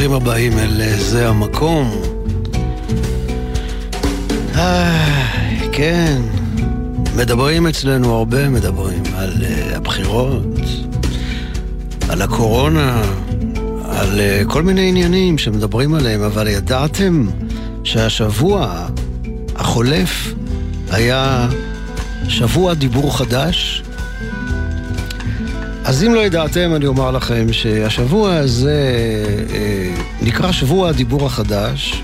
ברוכים הבאים אל אה, זה המקום. איי, כן, מדברים אצלנו הרבה, מדברים על uh, הבחירות, על הקורונה, על uh, כל מיני עניינים שמדברים עליהם, אבל ידעתם שהשבוע החולף היה שבוע דיבור חדש? אז אם לא ידעתם, אני אומר לכם שהשבוע הזה אה, נקרא שבוע הדיבור החדש.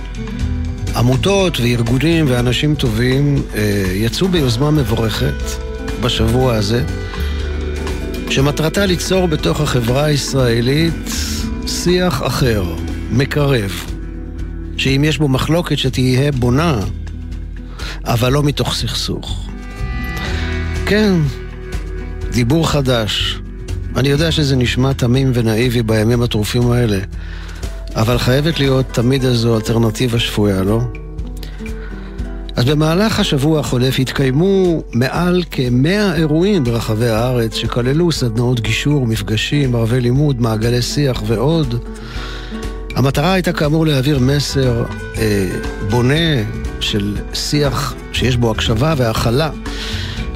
עמותות וארגונים ואנשים טובים אה, יצאו ביוזמה מבורכת בשבוע הזה, שמטרתה ליצור בתוך החברה הישראלית שיח אחר, מקרב, שאם יש בו מחלוקת שתהיה בונה, אבל לא מתוך סכסוך. כן, דיבור חדש. אני יודע שזה נשמע תמים ונאיבי בימים הטרופים האלה, אבל חייבת להיות תמיד איזו אלטרנטיבה שפויה, לא? אז במהלך השבוע החולף התקיימו מעל כמאה אירועים ברחבי הארץ שכללו סדנאות גישור, מפגשים, ערבי לימוד, מעגלי שיח ועוד. המטרה הייתה כאמור להעביר מסר אה, בונה של שיח שיש בו הקשבה והכלה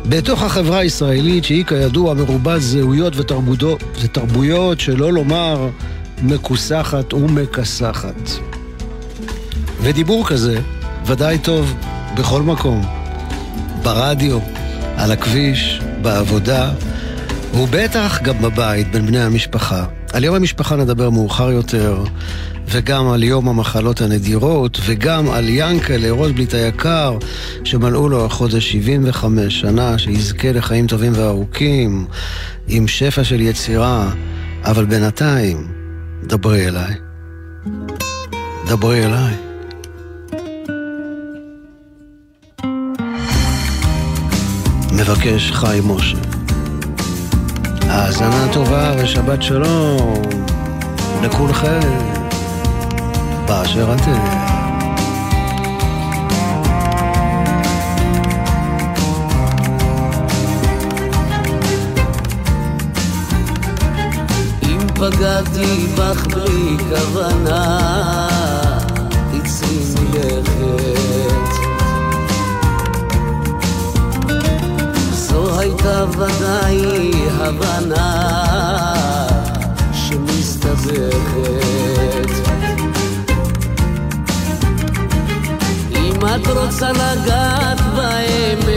בתוך החברה הישראלית, שהיא כידוע מרובת זהויות ותרבויות, שלא לומר מכוסחת ומכסחת. ודיבור כזה ודאי טוב בכל מקום, ברדיו, על הכביש, בעבודה, ובטח גם בבית, בין בני המשפחה. על יום המשפחה נדבר מאוחר יותר, וגם על יום המחלות הנדירות, וגם על ינקלה רוטבליט היקר, שמלאו לו החודש 75 שנה, שיזכה לחיים טובים וארוכים, עם שפע של יצירה, אבל בינתיים, דברי אליי. דברי אליי. מבקש חיים משה. האזנה טובה ושבת שלום לכולכם באשר אתם. פגעתי בך בלי כוונה, תצאי מלכת. הייתה ודאי הבנה שמסתבכת. אם את רוצה לגעת באמת,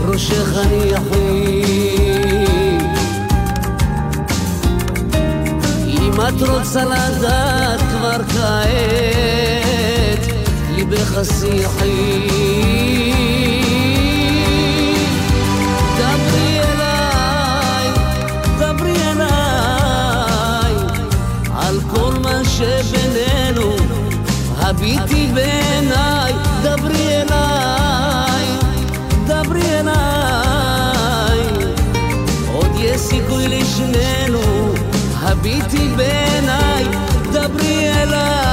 ראשך הניחי. אם את רוצה לדעת כבר כעת, ליבך שיחי. שבינינו, הביטי בעיניי, דברי אליי, דברי אליי, עוד יש סיכוי לשנינו, הביטי בעיניי, דברי אליי,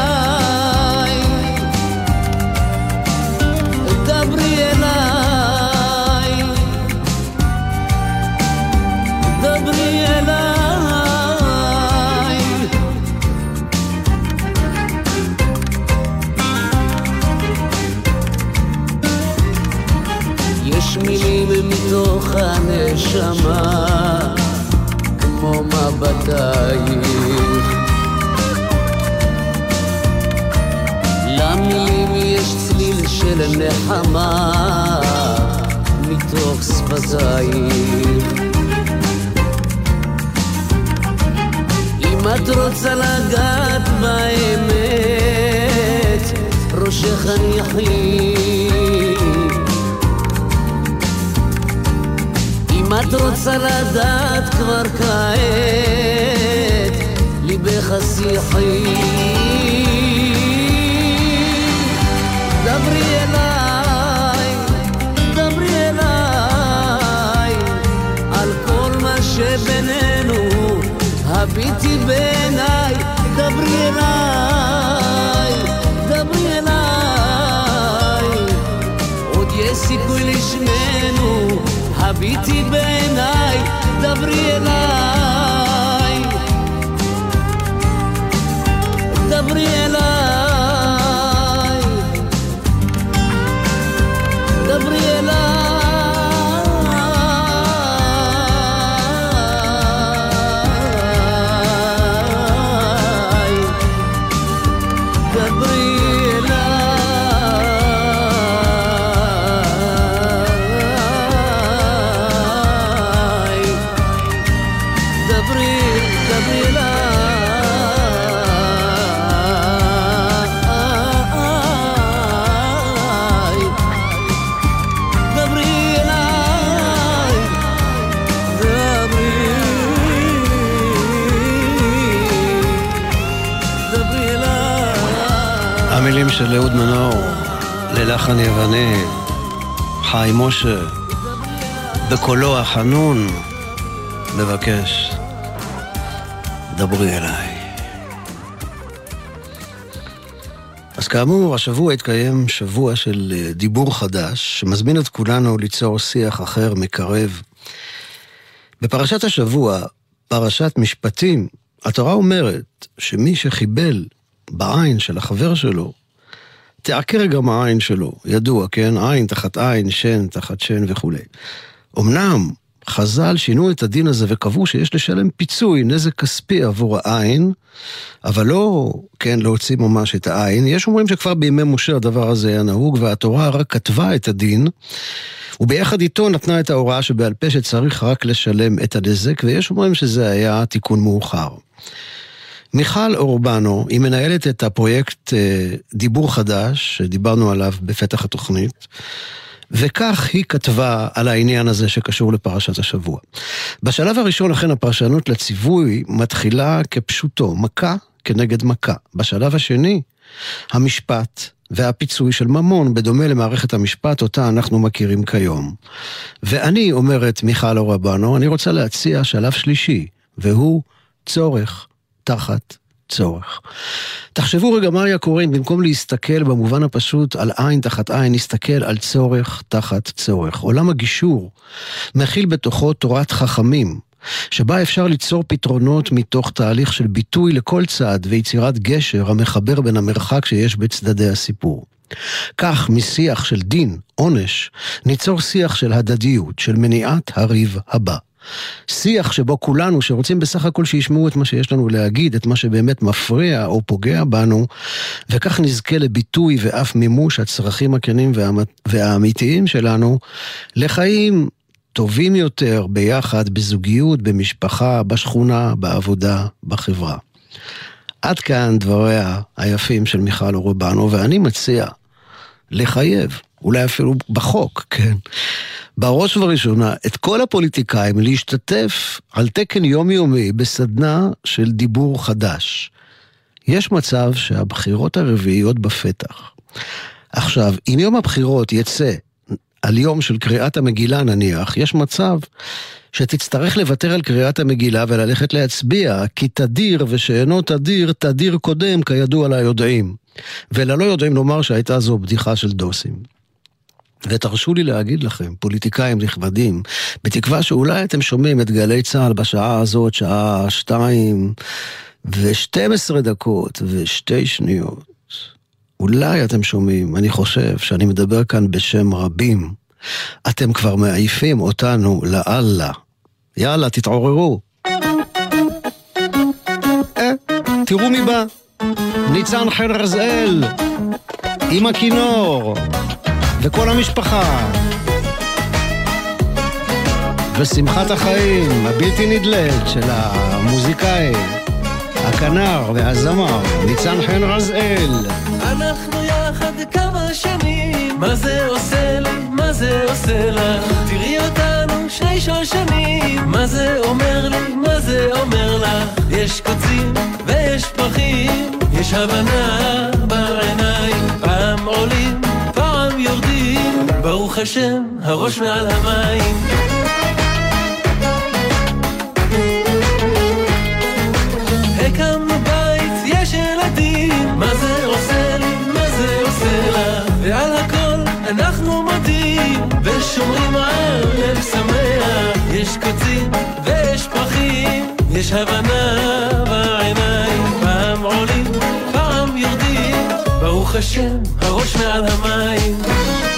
הנשמה, כמו מבטייך. למילים יש צליל של נחמה, מתוך שפתייך. אם את רוצה לגעת באמת, ראשך הניחי. את רוצה לדעת כבר כעת, בחשיחי. דברי אליי, דברי אליי, על כל מה שבינינו, הביטי בעיניי, דברי אליי, דברי אליי, עוד יש סיכוי לשנינו, הביטי בעיניי, דברי אליי, דברי אליי, של אהוד מנור, ללחן יווני, חיים משה, בקולו החנון, מבקש, דברי אליי. אז כאמור, השבוע התקיים שבוע של אה, דיבור חדש, שמזמין את כולנו ליצור שיח אחר, מקרב. בפרשת השבוע, פרשת משפטים, התורה אומרת שמי שחיבל בעין של החבר שלו, תעקר גם העין שלו, ידוע, כן? עין תחת עין, שן תחת שן וכולי. אמנם חז"ל שינו את הדין הזה וקבעו שיש לשלם פיצוי, נזק כספי עבור העין, אבל לא, כן, להוציא ממש את העין. יש אומרים שכבר בימי משה הדבר הזה היה נהוג, והתורה רק כתבה את הדין, וביחד איתו נתנה את ההוראה שבעל פה שצריך רק לשלם את הנזק, ויש אומרים שזה היה תיקון מאוחר. מיכל אורבנו, היא מנהלת את הפרויקט אה, דיבור חדש, שדיברנו עליו בפתח התוכנית, וכך היא כתבה על העניין הזה שקשור לפרשת השבוע. בשלב הראשון, לכן, הפרשנות לציווי מתחילה כפשוטו, מכה כנגד מכה. בשלב השני, המשפט והפיצוי של ממון, בדומה למערכת המשפט אותה אנחנו מכירים כיום. ואני, אומרת מיכל אורבנו, אני רוצה להציע שלב שלישי, והוא צורך תחת צורך. תחשבו רגע מה היה קורה אם במקום להסתכל במובן הפשוט על עין תחת עין, נסתכל על צורך תחת צורך. עולם הגישור מכיל בתוכו תורת חכמים, שבה אפשר ליצור פתרונות מתוך תהליך של ביטוי לכל צד ויצירת גשר המחבר בין המרחק שיש בצדדי הסיפור. כך משיח של דין, עונש, ניצור שיח של הדדיות, של מניעת הריב הבא. שיח שבו כולנו, שרוצים בסך הכל שישמעו את מה שיש לנו להגיד, את מה שבאמת מפריע או פוגע בנו, וכך נזכה לביטוי ואף מימוש הצרכים הכנים והאמיתיים שלנו, לחיים טובים יותר ביחד, בזוגיות, במשפחה, בשכונה, בעבודה, בחברה. עד כאן דבריה היפים של מיכל אורבנו, ואני מציע לחייב, אולי אפילו בחוק, כן, בראש ובראשונה את כל הפוליטיקאים להשתתף על תקן יומיומי בסדנה של דיבור חדש. יש מצב שהבחירות הרביעיות בפתח. עכשיו, אם יום הבחירות יצא על יום של קריאת המגילה נניח, יש מצב שתצטרך לוותר על קריאת המגילה וללכת להצביע, כי תדיר ושאינו תדיר, תדיר קודם, כידוע ליודעים. וללא יודעים לומר שהייתה זו בדיחה של דוסים. ותרשו לי להגיד לכם, פוליטיקאים נכבדים, בתקווה שאולי אתם שומעים את גלי צה"ל בשעה הזאת, שעה שתיים ושתים עשרה דקות ושתי שניות. אולי אתם שומעים, אני חושב שאני מדבר כאן בשם רבים. אתם כבר מעיפים אותנו לאללה. יאללה, תתעוררו. אה, תראו מי בא. ניצן חן רזאל, עם הכינור, וכל המשפחה. ושמחת החיים הבלתי נדלית של המוזיקאי, הכנר והזמר, ניצן חן רזאל. אנחנו יחד כמה שנים, מה זה עושה לי, מה זה עושה לך? תראי אותנו שני שושנים, מה זה אומר לי, מה זה אומר לך? יש קוצים ויש פרחים, יש הבנה בעיניים, פעם עולים, ברוך השם, הראש מעל המים. הקמנו בית, אנחנו מודים, ושומרים על לב שמח, יש קוצים ויש פרחים, יש הבנה בעיניים, פעם עולים, פעם יורדים, ברוך השם, הראש מעל המים.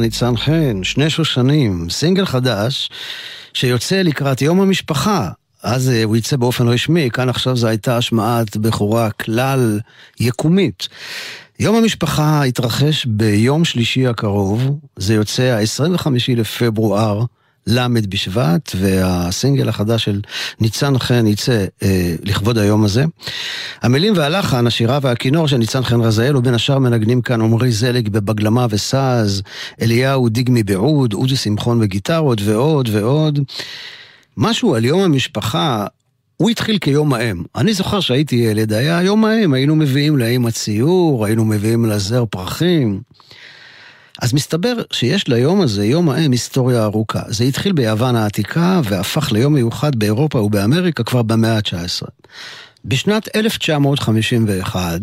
ניצן חן, שני שושנים, סינגל חדש שיוצא לקראת יום המשפחה. אז אה, הוא יצא באופן רשמי, כאן עכשיו זו הייתה השמעת בכורה כלל יקומית. יום המשפחה יתרחש ביום שלישי הקרוב, זה יוצא ה-25 לפברואר, ל' בשבט, והסינגל החדש של ניצן חן יצא אה, לכבוד היום הזה. המילים והלחן, השירה והכינור של ניצן חן רזאל, ובין השאר מנגנים כאן עמרי זלג בבגלמה וסאז, אליהו דיגמי בעוד, עוזי שמחון בגיטרות ועוד ועוד. משהו על יום המשפחה, הוא התחיל כיום האם. אני זוכר שהייתי ילד, היה יום האם, היינו מביאים לאמא ציור, היינו מביאים לה זר פרחים. אז מסתבר שיש ליום הזה, יום האם, היסטוריה ארוכה. זה התחיל ביוון העתיקה והפך ליום מיוחד באירופה ובאמריקה כבר במאה ה-19. בשנת 1951,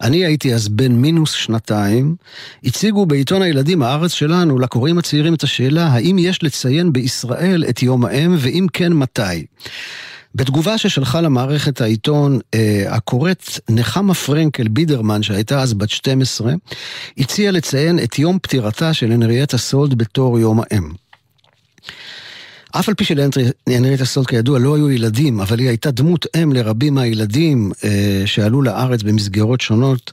אני הייתי אז בן מינוס שנתיים, הציגו בעיתון הילדים הארץ שלנו לקוראים הצעירים את השאלה האם יש לציין בישראל את יום האם ואם כן מתי. בתגובה ששלחה למערכת העיתון, אה, הקוראת נחמה פרנקל בידרמן, שהייתה אז בת 12, הציעה לציין את יום פטירתה של הנרייטה סולד בתור יום האם. אף על פי שלהנרייטה סולד כידוע לא היו ילדים, אבל היא הייתה דמות אם לרבים מהילדים אה, שעלו לארץ במסגרות שונות,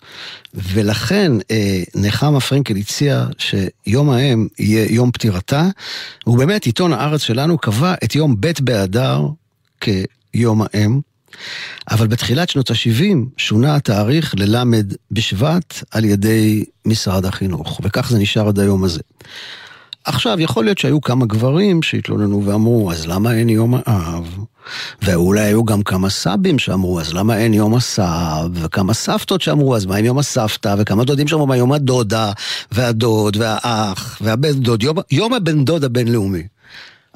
ולכן אה, נחמה פרנקל הציעה שיום האם יהיה יום פטירתה, ובאמת עיתון הארץ שלנו קבע את יום ב' באדר כיום האם, אבל בתחילת שנות ה-70 שונה התאריך ללמד בשבט על ידי משרד החינוך, וכך זה נשאר עד היום הזה. עכשיו, יכול להיות שהיו כמה גברים שהתלוננו ואמרו, אז למה אין יום האב? ואולי היו גם כמה סבים שאמרו, אז למה אין יום הסב? וכמה סבתות שאמרו, אז מה עם יום הסבתא? וכמה דודים שאמרו, מה יום הדודה, והדוד, והאח, והבן דוד, יום, יום הבן דוד הבינלאומי.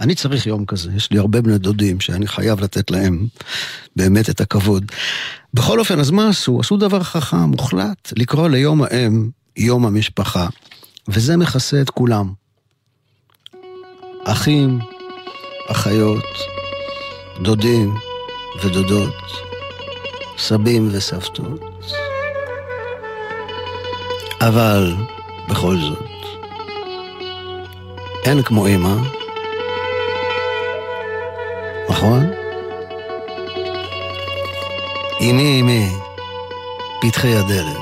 אני צריך יום כזה, יש לי הרבה בני דודים שאני חייב לתת להם באמת את הכבוד. בכל אופן, אז מה עשו? עשו דבר חכם, מוחלט, לקרוא ליום האם יום המשפחה, וזה מכסה את כולם. אחים, אחיות, דודים ודודות, סבים וסבתות. אבל בכל זאת, אין כמו אמא, נכון? אמי אמי, פתחי הדלת,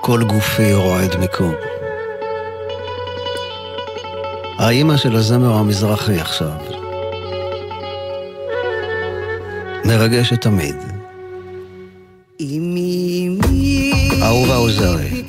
כל גופי רועד מקום. האימא של הזמר המזרחי עכשיו. מרגשת תמיד. אמי אמי אהובה עוזרי.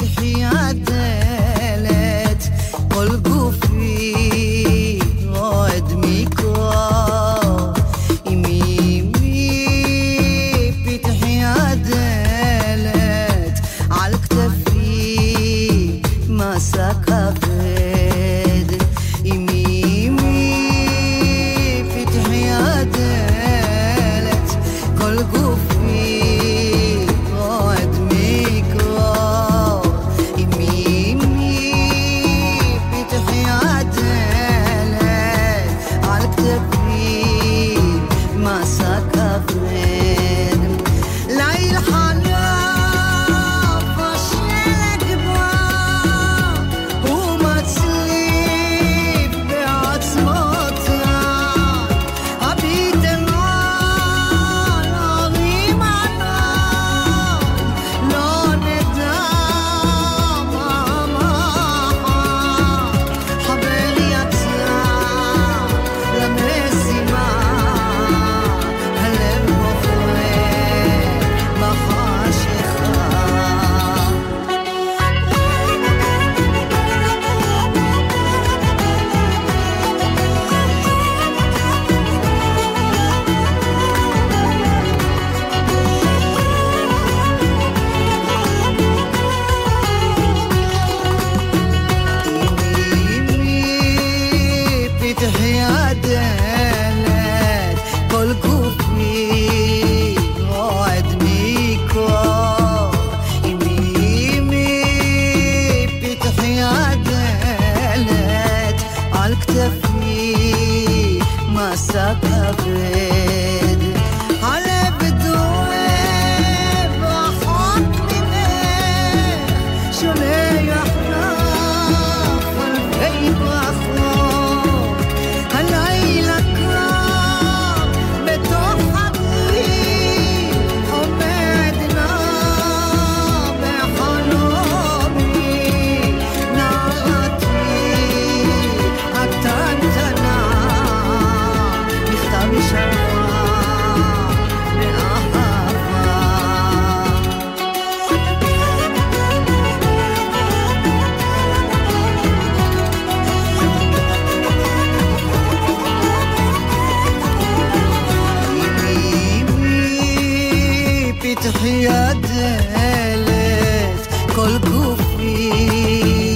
هي دلت كل كوفي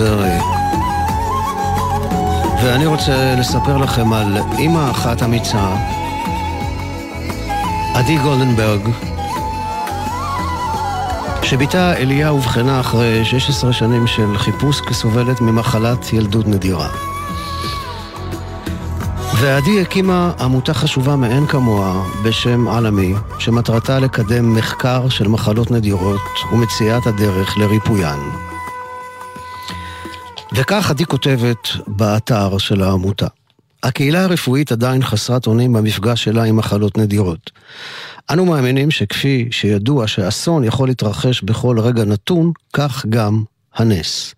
עוזרי. ואני רוצה לספר לכם על אימא אחת אמיצה, עדי גולדנברג, שבתה אליה אובחנה אחרי 16 שנים של חיפוש כסובלת ממחלת ילדות נדירה. ועדי הקימה עמותה חשובה מאין כמוה בשם עלמי, שמטרתה לקדם מחקר של מחלות נדירות ומציאת הדרך לריפוין. וכך עדי כותבת באתר של העמותה. הקהילה הרפואית עדיין חסרת אונים במפגש שלה עם מחלות נדירות. אנו מאמינים שכפי שידוע שאסון יכול להתרחש בכל רגע נתון, כך גם הנס.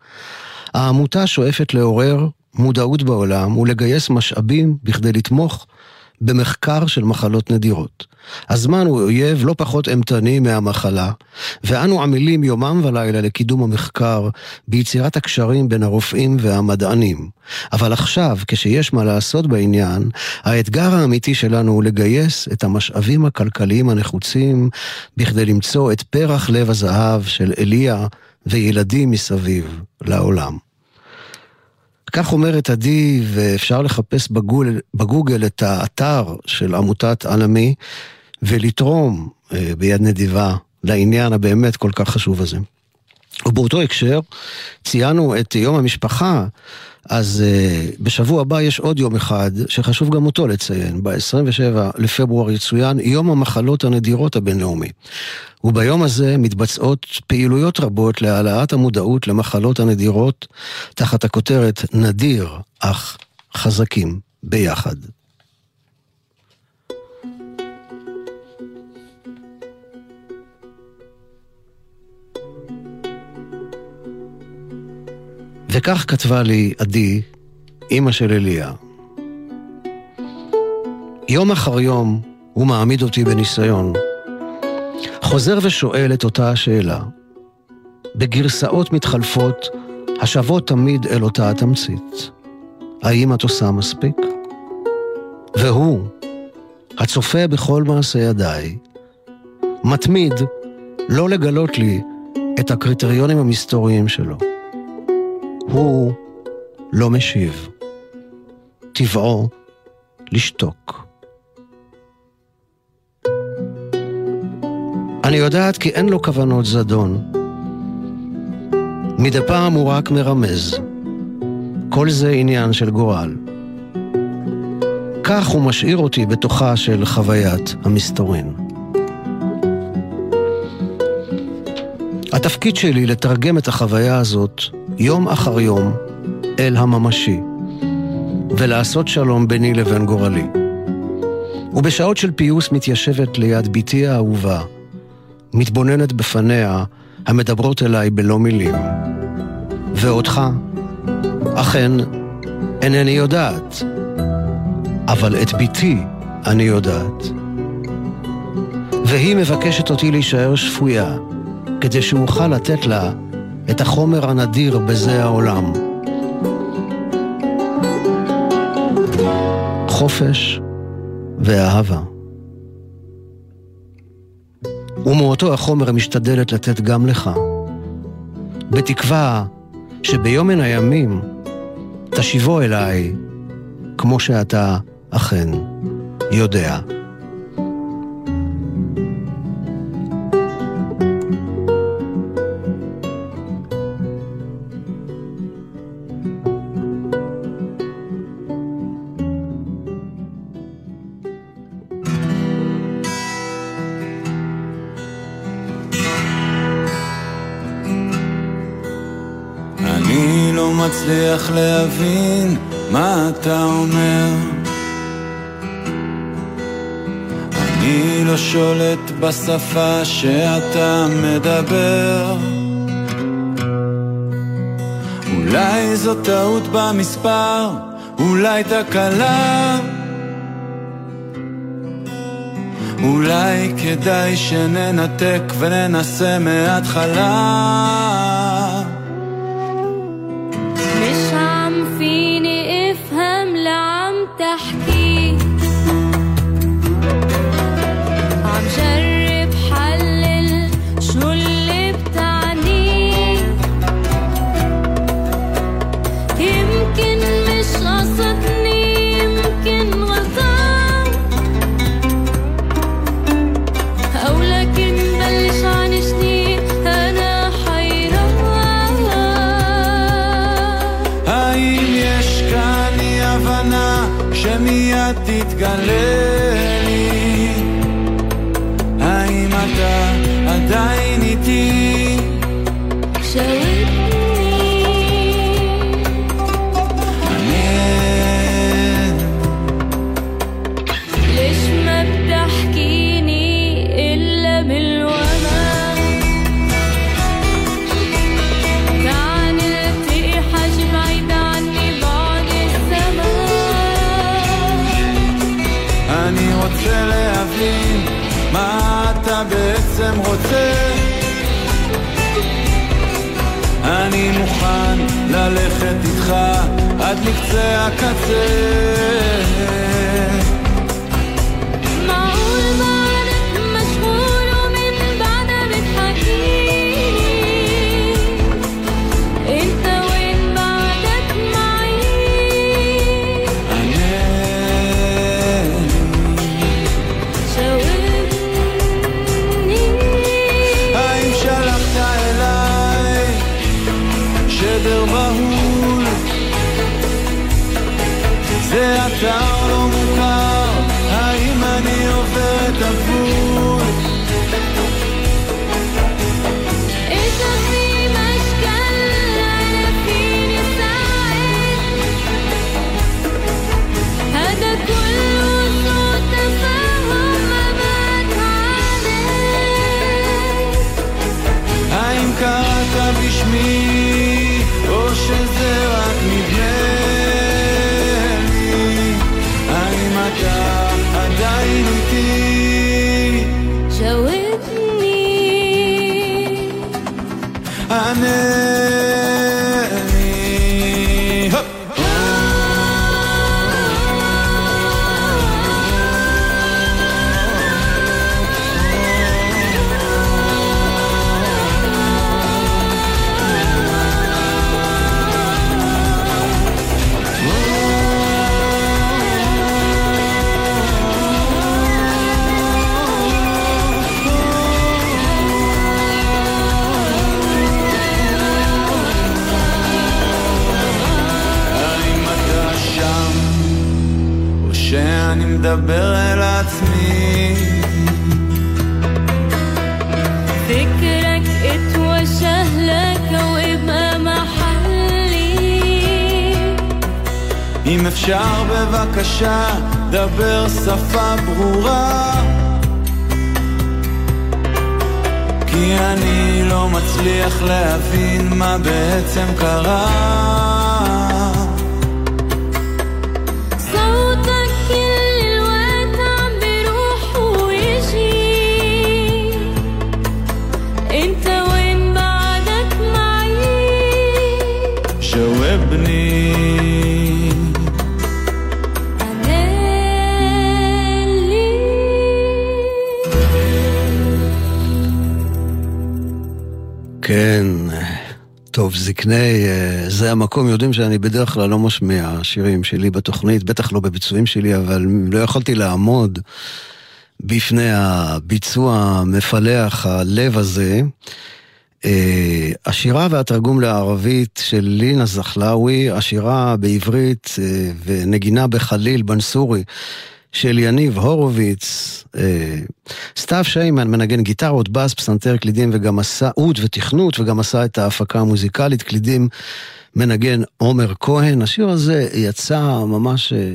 העמותה שואפת לעורר מודעות בעולם ולגייס משאבים בכדי לתמוך במחקר של מחלות נדירות. הזמן הוא אויב לא פחות אימתני מהמחלה, ואנו עמלים יומם ולילה לקידום המחקר ביצירת הקשרים בין הרופאים והמדענים. אבל עכשיו, כשיש מה לעשות בעניין, האתגר האמיתי שלנו הוא לגייס את המשאבים הכלכליים הנחוצים בכדי למצוא את פרח לב הזהב של אליה וילדים מסביב לעולם. כך אומרת עדי, ואפשר לחפש בגול, בגוגל את האתר של עמותת עלמי, ולתרום אה, ביד נדיבה לעניין הבאמת כל כך חשוב הזה. ובאותו הקשר, ציינו את יום המשפחה, אז uh, בשבוע הבא יש עוד יום אחד שחשוב גם אותו לציין. ב-27 לפברואר יצוין יום המחלות הנדירות הבינלאומי. וביום הזה מתבצעות פעילויות רבות להעלאת המודעות למחלות הנדירות תחת הכותרת נדיר אך חזקים ביחד. וכך כתבה לי עדי, אימא של אליה. יום אחר יום הוא מעמיד אותי בניסיון. חוזר ושואל את אותה השאלה. בגרסאות מתחלפות, השוות תמיד אל אותה התמצית. האם את עושה מספיק? והוא, הצופה בכל מעשה ידיי, מתמיד לא לגלות לי את הקריטריונים המסתוריים שלו. הוא לא משיב. טבעו לשתוק. אני יודעת כי אין לו כוונות זדון. מדי פעם הוא רק מרמז. כל זה עניין של גורל. כך הוא משאיר אותי בתוכה של חוויית המסתורין. התפקיד שלי לתרגם את החוויה הזאת יום אחר יום אל הממשי, ולעשות שלום ביני לבין גורלי. ובשעות של פיוס מתיישבת ליד בתי האהובה, מתבוננת בפניה המדברות אליי בלא מילים. ואותך, אכן, אינני יודעת, אבל את בתי אני יודעת. והיא מבקשת אותי להישאר שפויה, כדי שאוכל לתת לה את החומר הנדיר בזה העולם. חופש ואהבה. ומאותו החומר משתדלת לתת גם לך, בתקווה שביום מן הימים תשיבו אליי כמו שאתה אכן יודע. אתה אומר. אני לא שולט בשפה שאתה מדבר. אולי זו טעות במספר, אולי תקלה. אולי כדאי שננתק וננסה מההתחלה עד לקצה הקצה זה אתר לא מוכר, האם אני עובר את Amen. אפשר בבקשה, דבר שפה ברורה. כי אני לא מצליח להבין מה בעצם קרה. טוב, זקני אה, זה המקום, יודעים שאני בדרך כלל לא משמיע שירים שלי בתוכנית, בטח לא בביצועים שלי, אבל לא יכולתי לעמוד בפני הביצוע המפלח, הלב הזה. אה, השירה והתרגום לערבית של לינה זחלאווי, השירה בעברית אה, ונגינה בחליל בנסורי של יניב הורוביץ, אה, סתיו שיימן מנגן גיטרות, בס, פסנתר, קלידים וגם עשה אוד ותכנות וגם עשה את ההפקה המוזיקלית, קלידים מנגן עומר כהן. השיר הזה יצא ממש אה,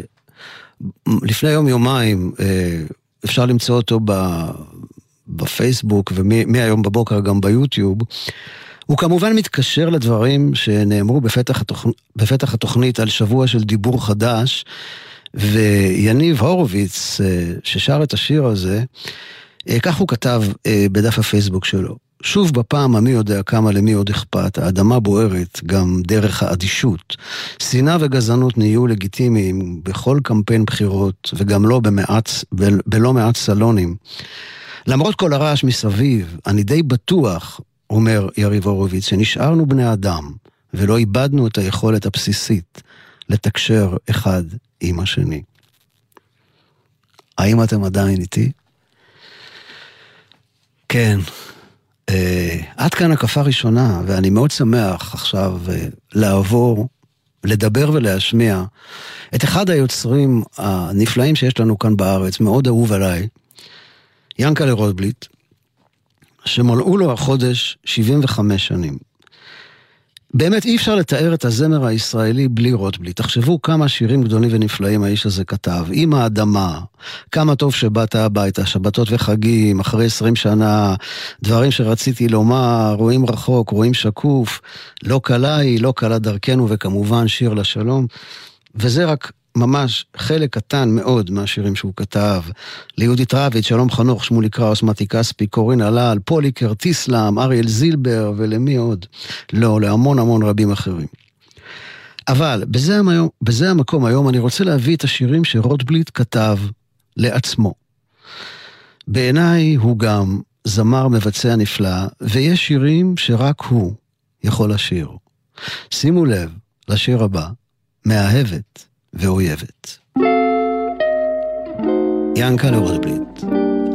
לפני יום יומיים, אה, אפשר למצוא אותו ב... בפייסבוק ומהיום בבוקר גם ביוטיוב. הוא כמובן מתקשר לדברים שנאמרו בפתח, התוכ... בפתח התוכנית על שבוע של דיבור חדש, ויניב הורוביץ, אה, ששר את השיר הזה, אה, כך הוא כתב אה, בדף הפייסבוק שלו. שוב בפעם המי יודע כמה למי עוד אכפת, האדמה בוערת גם דרך האדישות. שנאה וגזענות נהיו לגיטימיים בכל קמפיין בחירות, וגם לא במעט, בלא מעט סלונים. למרות כל הרעש מסביב, אני די בטוח, אומר יריב הורוביץ, שנשארנו בני אדם, ולא איבדנו את היכולת הבסיסית לתקשר אחד עם השני. האם אתם עדיין איתי? כן. אה, עד כאן הקפה ראשונה, ואני מאוד שמח עכשיו אה, לעבור לדבר ולהשמיע את אחד היוצרים הנפלאים שיש לנו כאן בארץ, מאוד אהוב עליי, ינקלה רוטבליט, שמלאו לו החודש 75 שנים. באמת אי אפשר לתאר את הזמר הישראלי בלי רוטבליט. תחשבו כמה שירים גדולים ונפלאים האיש הזה כתב. עם האדמה, כמה טוב שבאת הביתה, שבתות וחגים, אחרי 20 שנה, דברים שרציתי לומר, רואים רחוק, רואים שקוף, לא קלה היא, לא קלה דרכנו, וכמובן שיר לשלום. וזה רק ממש חלק קטן מאוד מהשירים שהוא כתב. ליהודית רביץ, שלום חנוך, שמולי קראוס, מתי כספי, קורין הלל, פוליקר, טיסלאם, אריאל זילבר ולמי עוד? לא, להמון המון רבים אחרים. אבל בזה, המקום, בזה המקום היום אני רוצה להביא את השירים שרוטבליט כתב לעצמו. בעיניי הוא גם זמר מבצע נפלא, ויש שירים שרק הוא יכול לשיר. שימו לב לשיר הבא, מאהבת. ואויבת. ינקלה רוטבליט,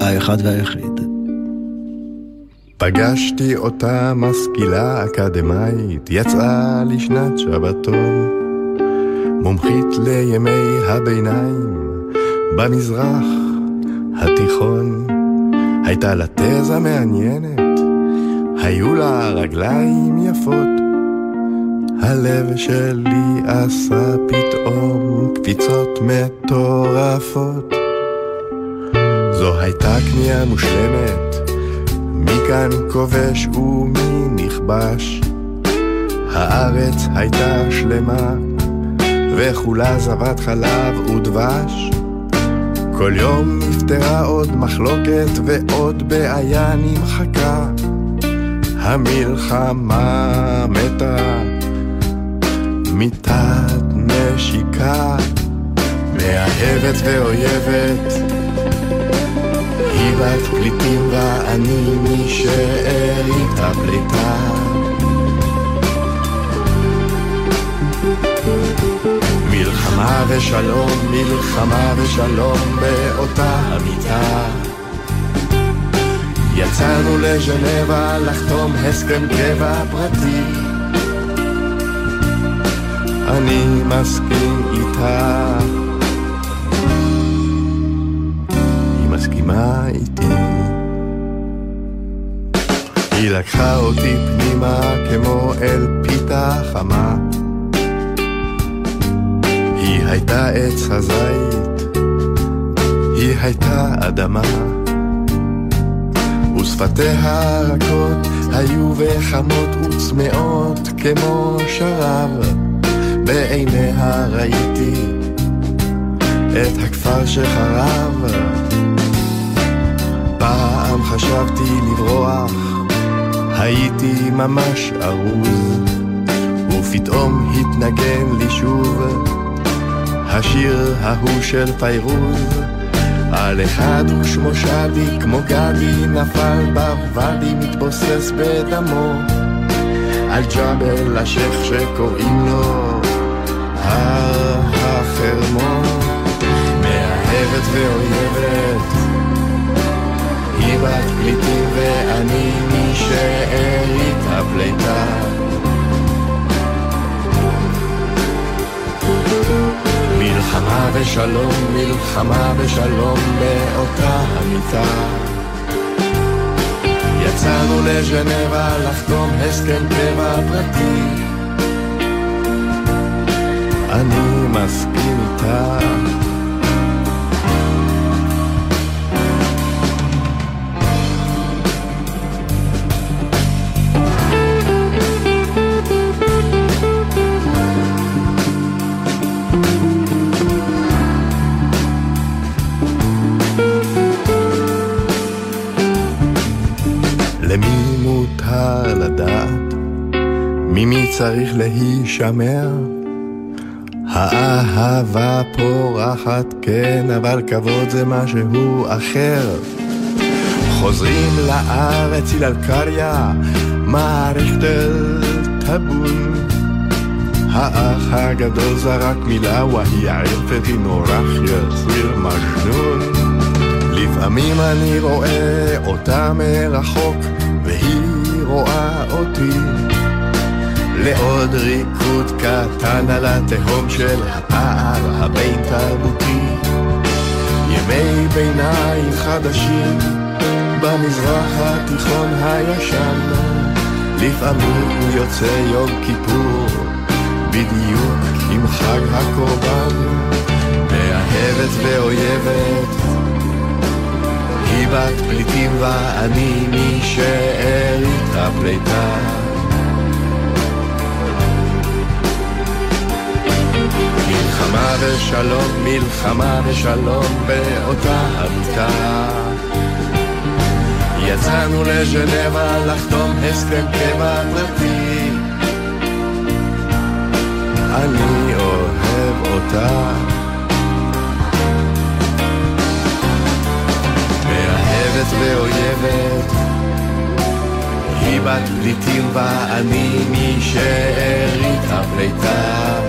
האחד והיחיד. פגשתי אותה משכילה אקדמאית, יצאה לשנת שבתון, מומחית לימי הביניים, במזרח התיכון. הייתה לה תזה מעניינת, היו לה רגליים יפות, הלב שלי עשה פתאום קפיצות מטורפות. זו הייתה קנייה מושלמת, מכאן כובש ומי נכבש. הארץ הייתה שלמה, וכולה זבת חלב ודבש. כל יום נפתרה עוד מחלוקת ועוד בעיה נמחקה. המלחמה מתה מיטת נשיקה, מאהבת ואויבת. היא בת פליטים ואני משארית הפליטה. מלחמה ושלום, מלחמה ושלום באותה המיטה. יצאנו לז'נבה לחתום הסכם קבע פרטי. אני מסכים איתה. היא מסכימה איתי. היא לקחה אותי פנימה כמו אל פיתה חמה. היא הייתה עץ הזית, היא הייתה אדמה. ושפתיה הרכות היו וחמות וצמאות כמו שרב. בעיניה ראיתי את הכפר שחרב. פעם חשבתי לברוח, הייתי ממש ארוז, ופתאום התנגן לי שוב השיר ההוא של פיירוז. על אחד ושמו שדי, כמו גדי, נפל בוואדי, מתבוסס בדמו. על ג'בל השייח שקוראים לו הר החרמון, מאהבת ואויבת, היא בת פליטים ואני משארית הפליטה. מלחמה ושלום, מלחמה ושלום באותה המיטה. יצאנו לז'נבה לחתום הסכם קבע פרטי. אני מסכים איתה. למי מותר לדעת? ממי צריך להישמר? האהבה פורחת, כן, אבל כבוד זה משהו אחר. חוזרים לארץ הילל קריא, מערכתל טבון. האח הגדול זרק מילה, וואי ערפתי נורח יציר מג'נון. לפעמים אני רואה אותה מרחוק, והיא רואה אותי. ועוד ריקוד קטן על התהום של הפער הבין-תרבותי. ימי ביניים חדשים במזרח התיכון הישן, לפעמים יוצא יום כיפור, בדיוק עם חג הקורבן, מאהבת ואויבת, היא בת פליטים ואני משארית הפליטה. מלחמה ושלום, מלחמה ושלום באותה המיטה. יצאנו לז'נבה לחתום הסכם קבע פרטי. אני אוהב אותה. מאהבת ואויבת, היא בת פליטים ואני משארית הפליטה.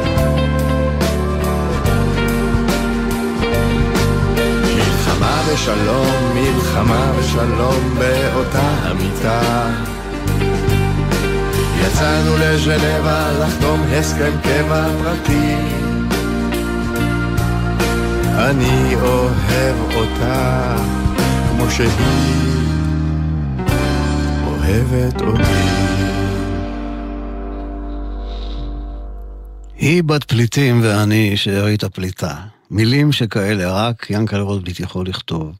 ושלום, מלחמה ושלום באותה המיטה. יצאנו לז'נבה לחתום הסכם קבע פרטי. אני אוהב אותה כמו שהיא אוהבת אותי. היא בת פליטים ואני שארית הפליטה. מילים שכאלה רק ינקל רוטבליט יכול לכתוב.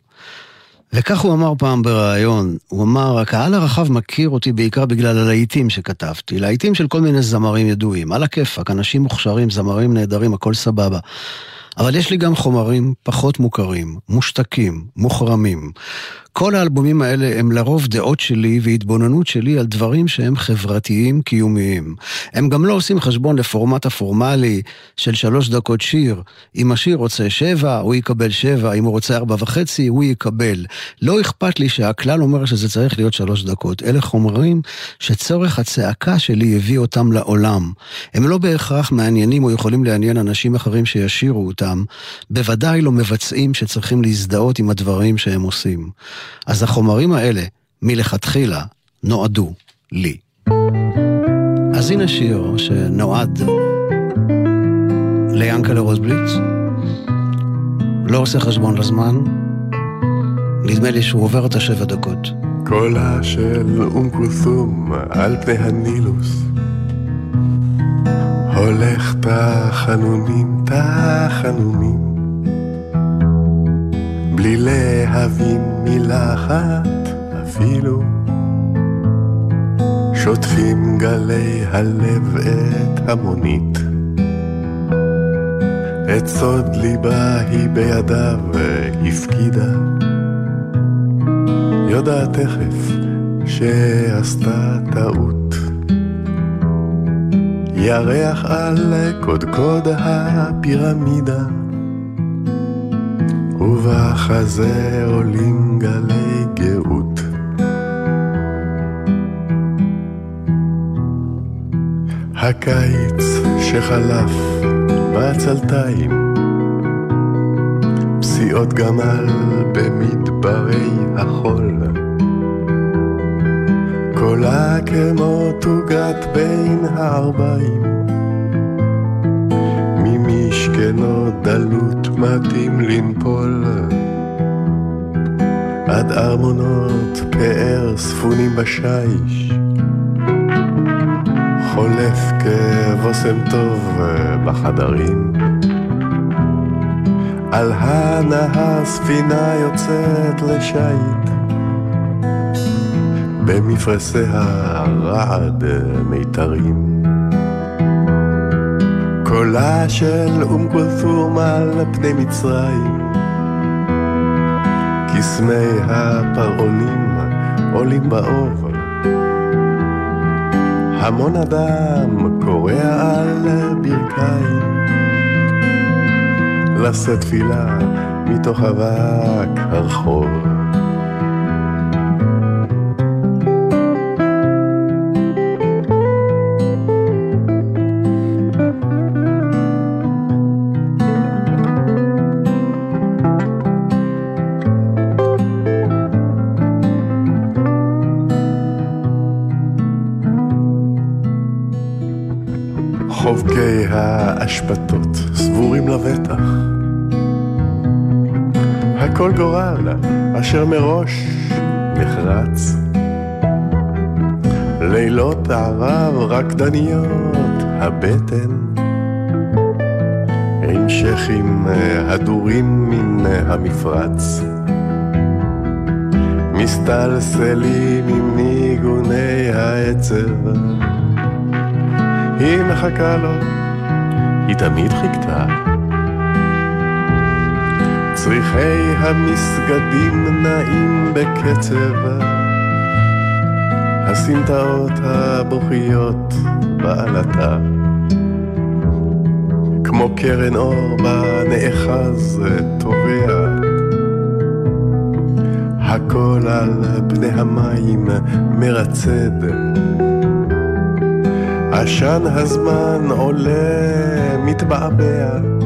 וכך הוא אמר פעם בריאיון, הוא אמר, הקהל הרחב מכיר אותי בעיקר בגלל הלהיטים שכתבתי, להיטים של כל מיני זמרים ידועים, על הכיפאק, אנשים מוכשרים, זמרים נהדרים, הכל סבבה. אבל יש לי גם חומרים פחות מוכרים, מושתקים, מוחרמים. כל האלבומים האלה הם לרוב דעות שלי והתבוננות שלי על דברים שהם חברתיים קיומיים. הם גם לא עושים חשבון לפורמט הפורמלי של שלוש דקות שיר. אם השיר רוצה שבע, הוא יקבל שבע, אם הוא רוצה ארבע וחצי, הוא יקבל. לא אכפת לי שהכלל אומר שזה צריך להיות שלוש דקות. אלה חומרים שצורך הצעקה שלי הביא אותם לעולם. הם לא בהכרח מעניינים או יכולים לעניין אנשים אחרים שישירו אותם. בוודאי לא מבצעים שצריכים להזדהות עם הדברים שהם עושים. אז החומרים האלה, מלכתחילה, נועדו לי. אז הנה שיר שנועד ליאנקלה רוזבליץ, לא עושה חשבון לזמן, נדמה לי שהוא עובר את השבע דקות. קולה של אום כולתום על פני הנילוס הולך תחנונים, תחנונים בלי להבין מילה אחת אפילו. שוטפים גלי הלב את המונית. את סוד ליבה היא בידיו הפקידה. יודעת תכף שעשתה טעות. ירח על קודקוד הפירמידה ובחזה עולים גלי גאות. הקיץ שחלף בעצלתיים, פסיעות גמל במדברי החול. קולה כמו תוגת בין הערביים, ממשכנו דלות מתאים לנפול. עד ארמונות פאר ספונים בשיש, חולף כבושם טוב בחדרים. על הנהר ספינה יוצאת לשיט, במפרשיה רעד מיתרים. קולה של אום כולתום על פני מצרים, קסמי הפרעונים עולים באוב. המון אדם קורע על ברכיים, לשאת תפילה מתוך אבק הרחוב. גורל אשר מראש נחרץ. לילות ערב רקדניות הבטן, עם שכים הדורים מן המפרץ. מסתלסלים עם ניגוני העצב. היא מחכה לו, היא תמיד חיכתה. צריכי המסגדים נעים בקצב, הסמטאות הבוכיות בעלתה. כמו קרן אור בה נאחז טובע. הכל על פני המים מרצד. עשן הזמן עולה, מתבעבע.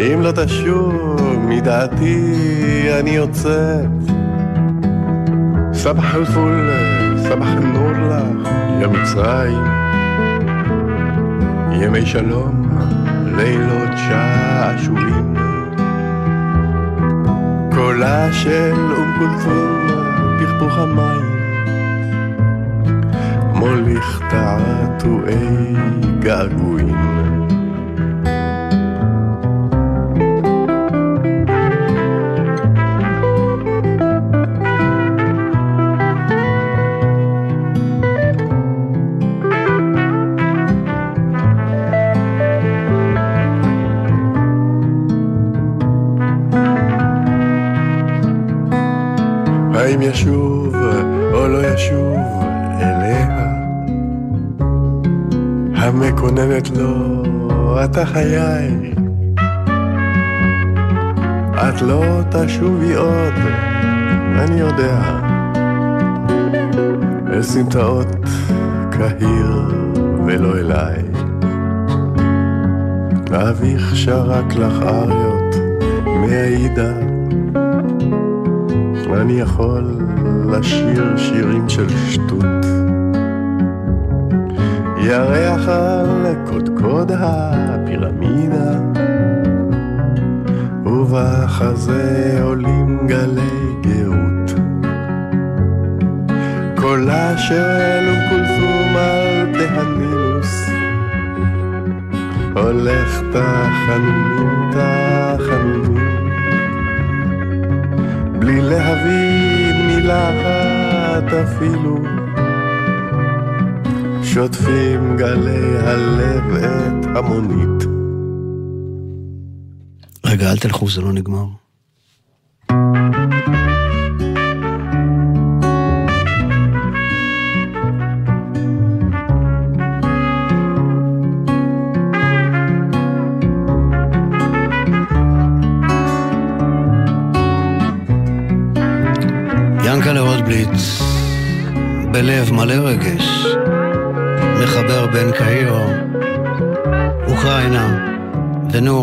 אם לא תשוב מדעתי אני יוצא. סבח אל-פול, סבח אל-נור לך, יא מצרים. ימי שלום, לילות שעשועים. קולה של אום כולתום, פכפוך המים. מוליך תעתועי געגועים. חיי. את לא תשובי עוד, אני יודע. אל סמטאות קהיר ולא אליי. אביך שרק לך אריות מהעידה. אני יכול לשיר שירים של שטות. ירח על קודקוד הפירמידה, ובחזה עולים גלי גאות. קולה של כולתום על פני הנילוס, הולך תחנונים תחנונים. בלי להבין מילה אחת אפילו. שוטפים גלי הלב את המונית. רגע, אל תלכו, זה לא נגמר. ינקלה רוטבליץ, בלב מלא רגש, מחבר בין קהיר, אוקראינה וניו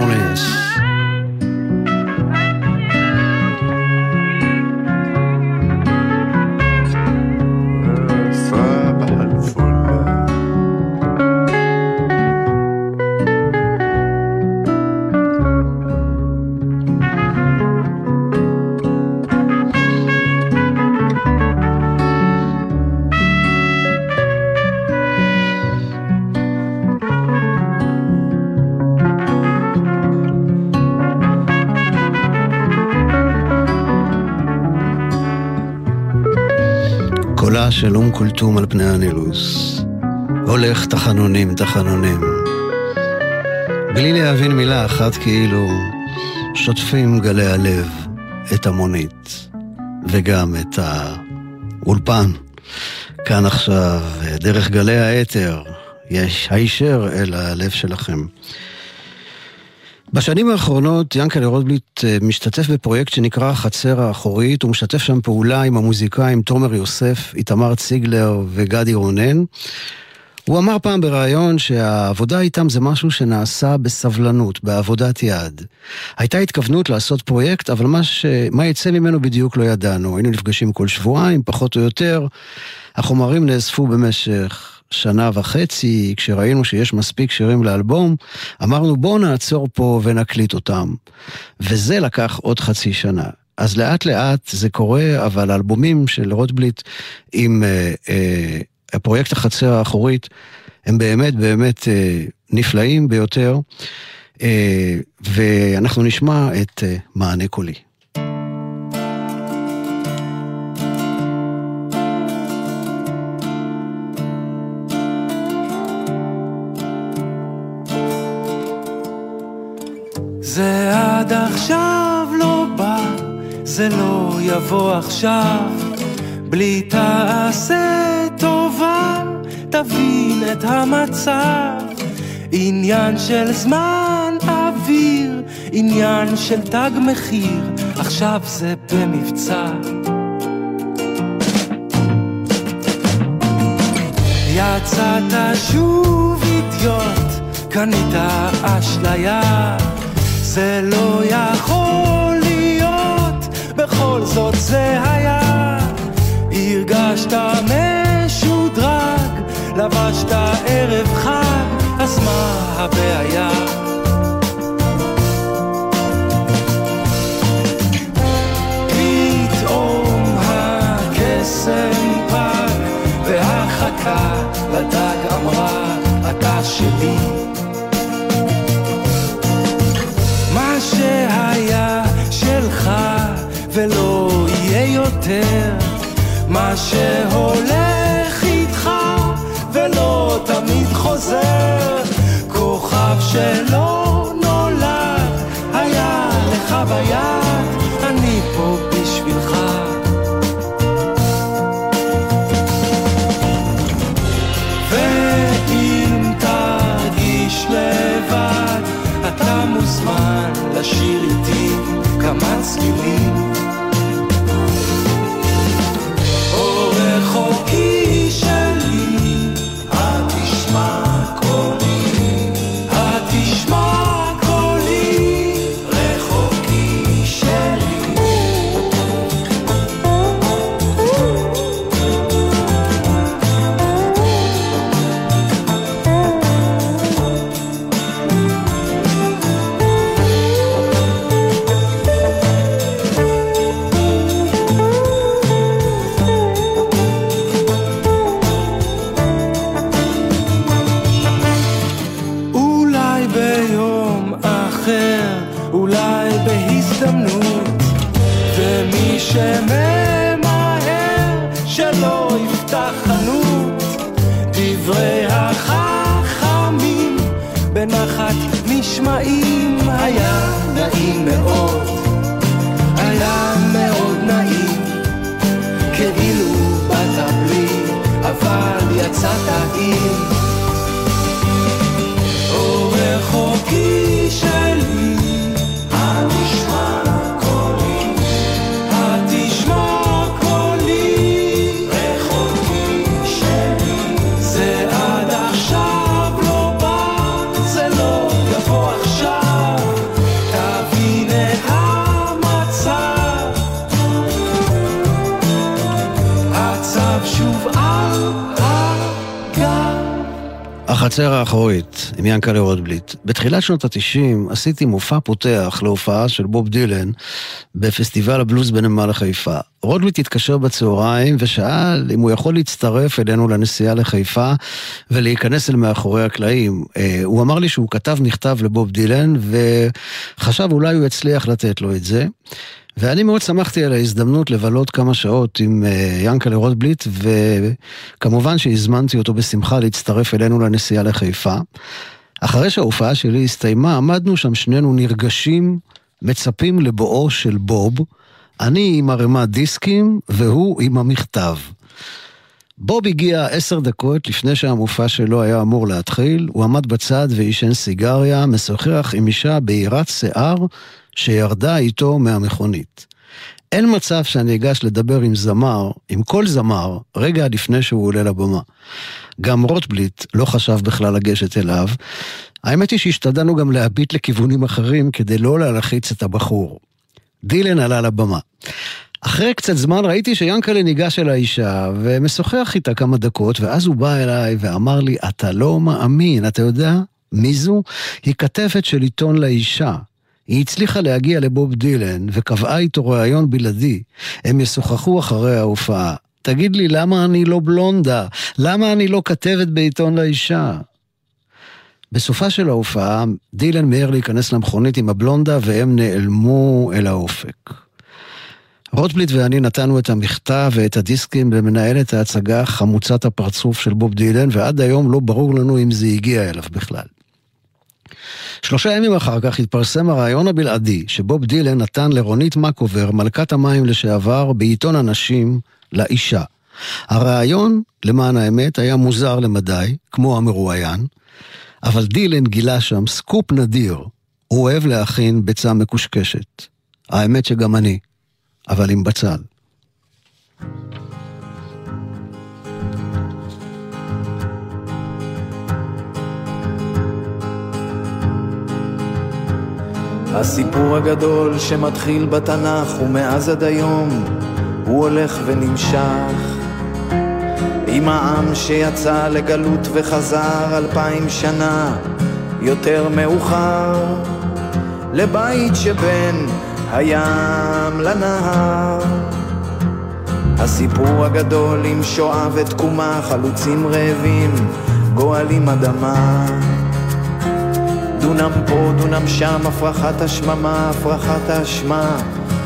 כולתום על פני הנילוס. הולך תחנונים, תחנונים. בלי להבין מילה אחת כאילו שוטפים גלי הלב את המונית וגם את האולפן. כאן עכשיו, דרך גלי האתר, יש הישר אל הלב שלכם. בשנים האחרונות ינקלה רוטבליט אה, משתתף בפרויקט שנקרא החצר האחורית, הוא משתף שם פעולה עם המוזיקאים תומר יוסף, איתמר ציגלר וגדי רונן. הוא אמר פעם בריאיון שהעבודה איתם זה משהו שנעשה בסבלנות, בעבודת יד. הייתה התכוונות לעשות פרויקט, אבל מה, ש... מה יצא ממנו בדיוק לא ידענו. היינו נפגשים כל שבועיים, פחות או יותר. החומרים נאספו במשך שנה וחצי, כשראינו שיש מספיק שירים לאלבום, אמרנו בואו נעצור פה ונקליט אותם. וזה לקח עוד חצי שנה. אז לאט לאט זה קורה, אבל האלבומים של רוטבליט עם אה, אה, הפרויקט החצר האחורית, הם באמת באמת אה, נפלאים ביותר. אה, ואנחנו נשמע את אה, מענה קולי. עד עכשיו לא בא, זה לא יבוא עכשיו. בלי תעשה טובה, תבין את המצב. עניין של זמן אוויר, עניין של תג מחיר, עכשיו זה במבצע. יצאת שוב אידיוט, קנית אשליה. זה לא יכול להיות, בכל זאת זה היה. הרגשת משודרג, לבשת ערב חג, אז מה הבעיה? פתאום הקסם פג, והחכה לדג אמרה, אתה שלי. ולא יהיה יותר מה שהולך איתך ולא תמיד חוזר כוכב שלא נולד היה לך ביד אני פה בשבילך ואם תרגיש לבד אתה מוזמן לשיר איתי כמה צלילים. אחר, אולי בהזדמנות, ומי שממהר שלא יפתח חנות, דברי החכמים בנחת נשמעים, היה נעים מאוד, היה מאוד נעים, כאילו באת בלי, אבל יצאת עם. החצר האחורית, עם ינקלה רוטבליט. בתחילת שנות התשעים עשיתי מופע פותח להופעה של בוב דילן בפסטיבל הבלוז בנמל חיפה. רוטבליט התקשר בצהריים ושאל אם הוא יכול להצטרף אלינו לנסיעה לחיפה ולהיכנס אל מאחורי הקלעים. אה, הוא אמר לי שהוא כתב מכתב לבוב דילן וחשב אולי הוא יצליח לתת לו את זה. ואני מאוד שמחתי על ההזדמנות לבלות כמה שעות עם אה, ינקלה רוטבליט, וכמובן שהזמנתי אותו בשמחה להצטרף אלינו לנסיעה לחיפה. אחרי שההופעה שלי הסתיימה, עמדנו שם שנינו נרגשים, מצפים לבואו של בוב, אני עם ערימת דיסקים והוא עם המכתב. בוב הגיע עשר דקות לפני שהמופע שלו היה אמור להתחיל, הוא עמד בצד ועישן סיגריה, משוחח עם אישה בהירת שיער שירדה איתו מהמכונית. אין מצב שאני אגש לדבר עם זמר, עם כל זמר, רגע לפני שהוא עולה לבמה. גם רוטבליט לא חשב בכלל לגשת אליו. האמת היא שהשתדלנו גם להביט לכיוונים אחרים כדי לא להלחיץ את הבחור. דילן עלה לבמה. אחרי קצת זמן ראיתי שיאנקל'ה ניגש אל האישה ומשוחח איתה כמה דקות, ואז הוא בא אליי ואמר לי, אתה לא מאמין, אתה יודע מי זו? היא כתבת של עיתון לאישה. היא הצליחה להגיע לבוב דילן וקבעה איתו ראיון בלעדי. הם ישוחחו אחרי ההופעה. תגיד לי, למה אני לא בלונדה? למה אני לא כתבת בעיתון לאישה? בסופה של ההופעה, דילן מיהר להיכנס למכונית עם הבלונדה והם נעלמו אל האופק. רוטבליט ואני נתנו את המכתב ואת הדיסקים למנהלת ההצגה חמוצת הפרצוף של בוב דילן, ועד היום לא ברור לנו אם זה הגיע אליו בכלל. שלושה ימים אחר כך התפרסם הרעיון הבלעדי שבוב דילן נתן לרונית מקובר, מלכת המים לשעבר, בעיתון הנשים, לאישה. הרעיון, למען האמת, היה מוזר למדי, כמו המרואיין, אבל דילן גילה שם סקופ נדיר. הוא אוהב להכין ביצה מקושקשת. האמת שגם אני, אבל עם בצל. הסיפור הגדול שמתחיל בתנ"ך ומאז עד היום הוא הולך ונמשך. עם העם שיצא לגלות וחזר אלפיים שנה יותר מאוחר לבית שבין הים לנהר. הסיפור הגדול עם שואה ותקומה חלוצים רעבים גואלים אדמה דונם פה, דונם שם, הפרחת השממה, הפרחת האשמה,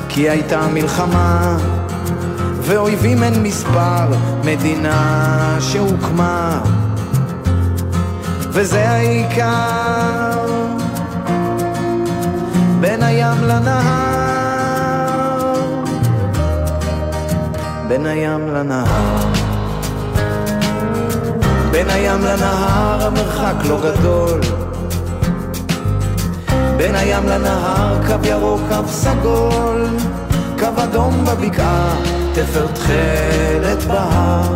כי הייתה מלחמה, ואויבים אין מספר, מדינה שהוקמה, וזה העיקר, בין הים לנהר, בין הים לנהר. בין הים לנהר המרחק לא גדול בין הים לנהר קו ירוק, קו סגול, קו אדום בבקעה, תפר תכלת בהר,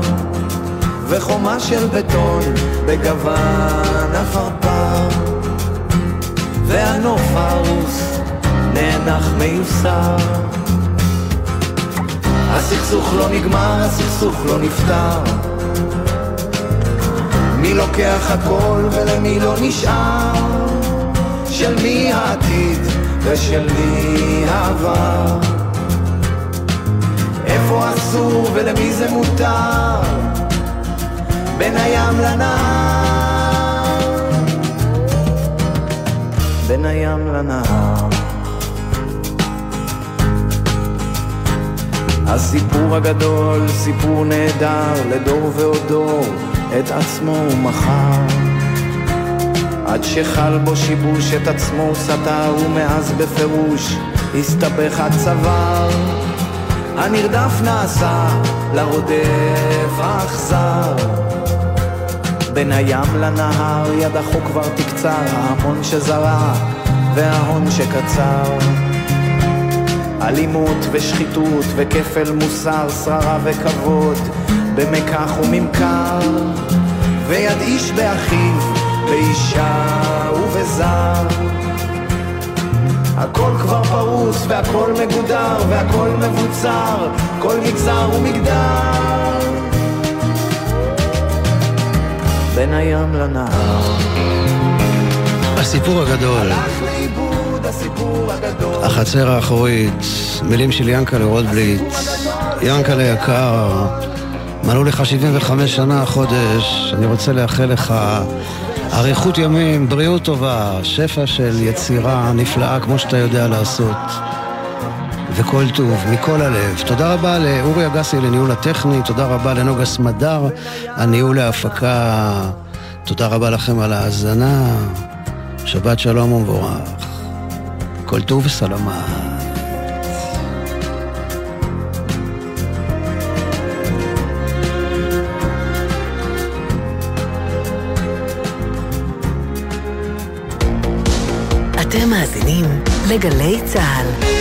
וחומה של בטון בגוון עפרפר, והנוף הרוס נאנח מיוסר. הסכסוך לא נגמר, הסכסוך לא נפתר. מי לוקח הכל ולמי לא נשאר? של מי העתיד ושל מי העבר. איפה אסור ולמי זה מותר? בין הים לנהר. בין הים לנהר. הסיפור הגדול, סיפור נהדר, לדור ועוד דור, את עצמו הוא מכר. עד שחל בו שיבוש את עצמו הוא סתר ומאז בפירוש הסתבך הצוואר. הנרדף נעשה לרודף האכזר. בין הים לנהר ידחו כבר תקצר ההמון שזרע וההון שקצר. אלימות ושחיתות וכפל מוסר, שררה וכבוד במקח וממכר. ויד איש באחיו באישה ובזר. הכל כבר פרוס והכל מגודר והכל מבוצר, כל מגזר ומגדר. בין הים לנהר. הסיפור הגדול. הלך לאיבוד הסיפור הגדול. החצר האחורית, מילים של ינקלה רוטבליט. ינקלה יקר, מלאו לך 75 שנה החודש, אני רוצה לאחל לך אריכות ימים, בריאות טובה, שפע של יצירה נפלאה כמו שאתה יודע לעשות. וכל טוב, מכל הלב. תודה רבה לאורי אגסי לניהול הטכני, תודה רבה לנוגה סמדר על ניהול ההפקה. תודה רבה לכם על ההאזנה. שבת שלום ומבורך. כל טוב וסלמה. לגלי צה"ל.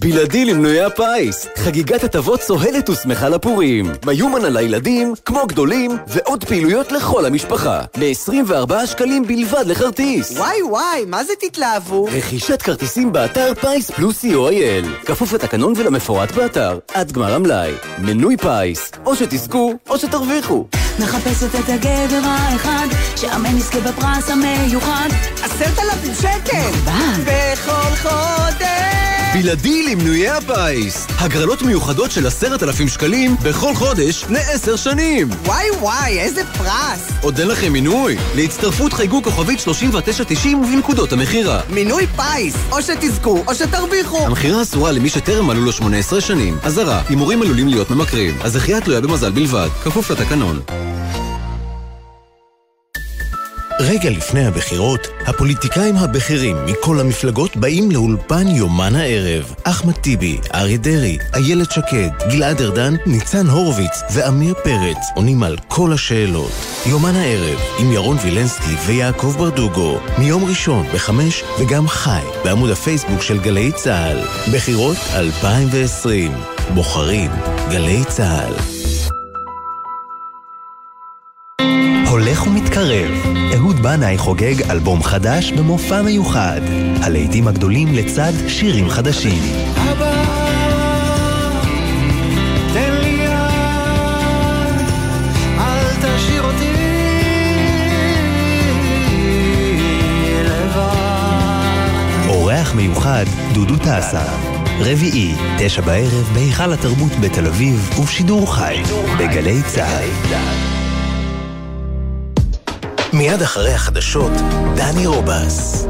בלעדי למנויי הפיס, חגיגת הטבות סוהלת ושמחה לפורים. מיומן על הילדים, כמו גדולים, ועוד פעילויות לכל המשפחה. ב-24 שקלים בלבד לכרטיס. וואי וואי, מה זה תתלהבו? רכישת כרטיסים באתר פיס פלוס co.il. כפוף לתקנון ולמפורט באתר, עד גמר המלאי. מנוי פיס, או שתזכו, או שתרוויחו. מחפשת את הגבר האחד, שאמן יזכה בפרס המיוחד. עשרת אלפים שקל! בכל חודש! בלעדי למנויי הפיס. הגרלות מיוחדות של עשרת אלפים שקלים בכל חודש לעשר שנים. וואי וואי, איזה פרס! עוד אין לכם מינוי? להצטרפות חייגו כוכבית 3990 ובנקודות המכירה. מינוי פיס! או שתזכו, או שתרוויחו! המכירה אסורה למי שטרם מלאו לו 18 שנים. אזהרה, הימורים עלולים להיות ממכרים. הזכייה תלויה במזל בלבד, כפוף לתקנון. רגע לפני הבחירות, הפוליטיקאים הבכירים מכל המפלגות באים לאולפן יומן הערב. אחמד טיבי, אריה דרעי, איילת שקד, גלעד ארדן, ניצן הורוביץ ועמיר פרץ עונים על כל השאלות. יומן הערב עם ירון וילנסקי ויעקב ברדוגו, מיום ראשון בחמש וגם חי בעמוד הפייסבוק של גלי צה"ל. בחירות 2020. בוחרים גלי צה"ל. הולך ומתקרב. בנאי חוגג אלבום חדש במופע מיוחד. הלהיטים הגדולים לצד שירים חדשים. אבא, תן לי יד, אל תשאיר אותי לבד. אורח מיוחד, דודו טסה. רביעי, תשע בערב, בהיכל התרבות בתל אביב, ובשידור חי, בגלי צה"ל. מיד אחרי החדשות, דני רובס.